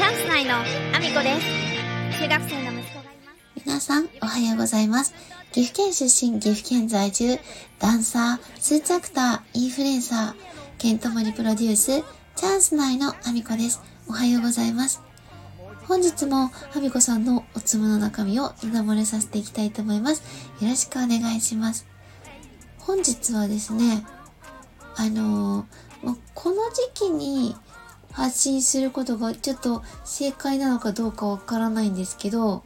チャンス内のアミコです中学生の息子がいます皆さん、おはようございます。岐阜県出身、岐阜県在住、ダンサー、スーツアクター、インフルエンサー、ケントモリプロデュース、チャンス内のアミコです。おはようございます。本日も、アミコさんのおつむの中身を見守れさせていきたいと思います。よろしくお願いします。本日はですね、あのーもうこの時期に発信することがちょっと正解なのかどうかわからないんですけど、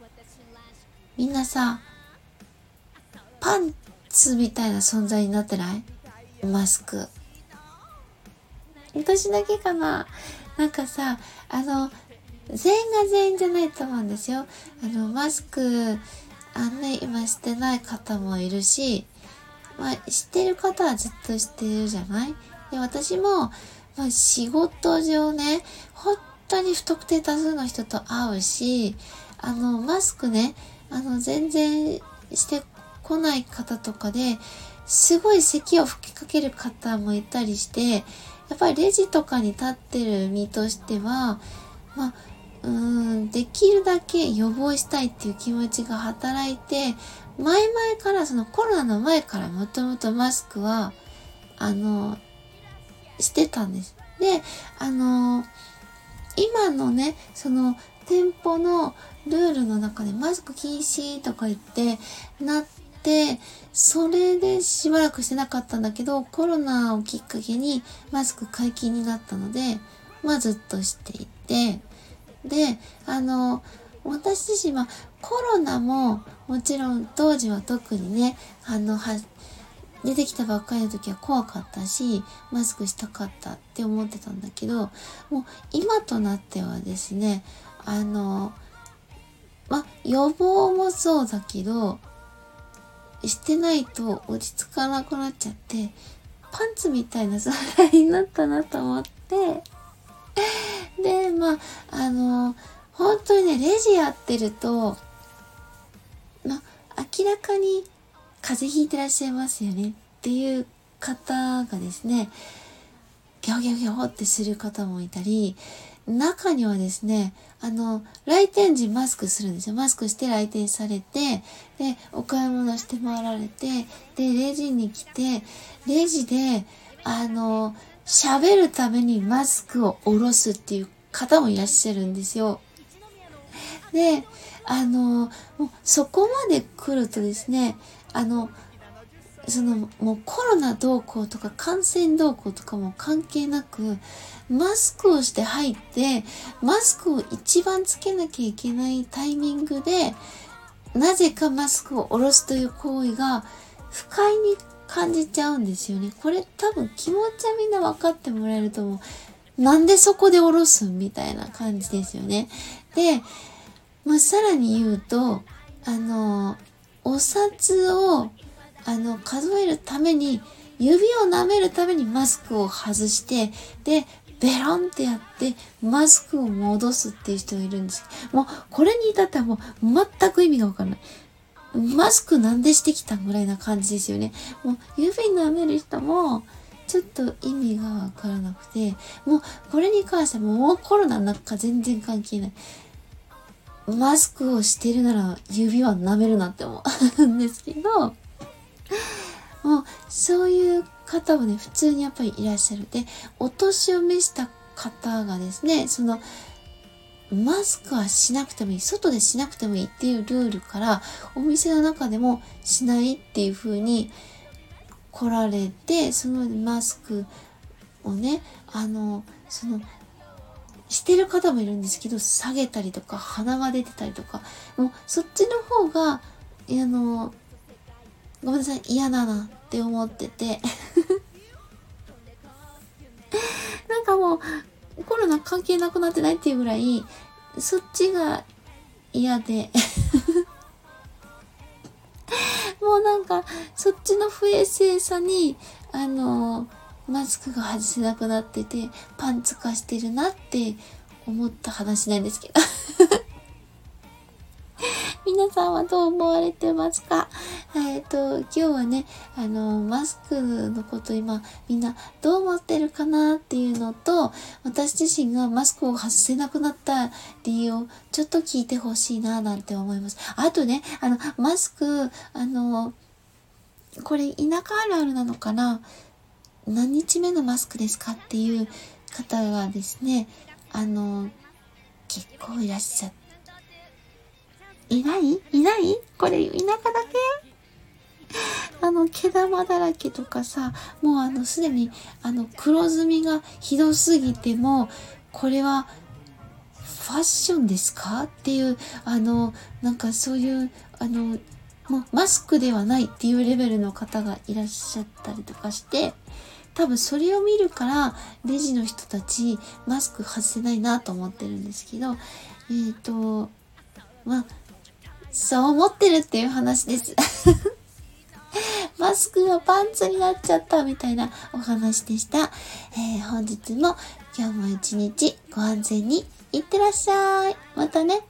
みんなさ、パンツみたいな存在になってない？マスク。私だけかな？なんかさ、あの、全員が全員じゃないと思うんですよ。あの、マスク、あのね、今してない方もいるし、まあ、知ってる方はずっと知ってるじゃない？で、私も、まあ、仕事上ね、本当に不特定多数の人と会うし、あの、マスクね、あの、全然してこない方とかで、すごい咳を吹きかける方もいたりして、やっぱりレジとかに立ってる身としては、まあ、うーん、できるだけ予防したいっていう気持ちが働いて、前々から、そのコロナの前からもともとマスクは、あの、してたんです。で、あの、今のね、その店舗のルールの中でマスク禁止とか言ってなって、それでしばらくしてなかったんだけど、コロナをきっかけにマスク解禁になったので、まあずっとしていて、で、あの、私自身はコロナももちろん当時は特にね、あの、は出てきたばっかりの時は怖かったし、マスクしたかったって思ってたんだけど、もう今となってはですね、あの、ま、予防もそうだけど、してないと落ち着かなくなっちゃって、パンツみたいな状態になったなと思って、で、まあ、あの、本当にね、レジやってると、ま、明らかに風邪ひいてらっしゃいますよねっていう方がですね、ギャオギャオギャオってする方もいたり、中にはですね、あの、来店時マスクするんですよ。マスクして来店されて、で、お買い物して回られて、で、レジに来て、レジで、あの、喋るためにマスクを下ろすっていう方もいらっしゃるんですよ。で、あの、もうそこまで来るとですね、あの、そのもうコロナ動向とか感染動向とかも関係なく、マスクをして入って、マスクを一番つけなきゃいけないタイミングで、なぜかマスクを下ろすという行為が不快に感じちゃうんですよね。これ多分気持ちはみんな分かってもらえると思う。なんでそこで下ろすみたいな感じですよね。で、まあ、さらに言うと、あの、お札を、あの、数えるために、指を舐めるためにマスクを外して、で、ベロンってやって、マスクを戻すっていう人がいるんです。もう、これに至ってはもう、全く意味がわからない。マスクなんでしてきたぐらいな感じですよね。もう、指舐める人も、ちょっと意味がわからなくて、もう、これに関してはもうコロナなんか全然関係ない。マスクをしてるなら指は舐めるなって思うんですけど、もうそういう方はね、普通にやっぱりいらっしゃる。で、お年を召した方がですね、その、マスクはしなくてもいい、外でしなくてもいいっていうルールから、お店の中でもしないっていう風に来られて、そのマスクをね、あの、その、してる方もいるんですけど、下げたりとか、鼻が出てたりとか、もうそっちの方が、あの、ごめんなさい、嫌だなって思ってて。なんかもう、コロナ関係なくなってないっていうぐらい、そっちが嫌で。もうなんか、そっちの不衛生さに、あの、マスクが外せなくなってて、パンツ化してるなって思った話なんですけど。皆さんはどう思われてますか？えっ、と、今日はね、あの、マスクのこと今、みんなどう思ってるかなっていうのと、私自身がマスクを外せなくなった理由をちょっと聞いてほしいななんて思います。あとね、あの、マスク、あの、これ田舎あるあるなのかな？何日目のマスクですかっていう方がですね、あの、結構いらっしゃっ、いない？いない？これ田舎だけ？あの、毛玉だらけとかさ、もうあの、すでに、あの、黒ずみがひどすぎても、これは、ファッションですか？っていう、あの、なんかそういう、あの、もうマスクではないっていうレベルの方がいらっしゃったりとかして、多分それを見るからレジの人たちマスク外せないなと思ってるんですけど、えっ、ー、と、まあ、そう思ってるっていう話です。マスクがパンツになっちゃったみたいなお話でした。えー、本日も今日も一日ご安全にいってらっしゃい。またね。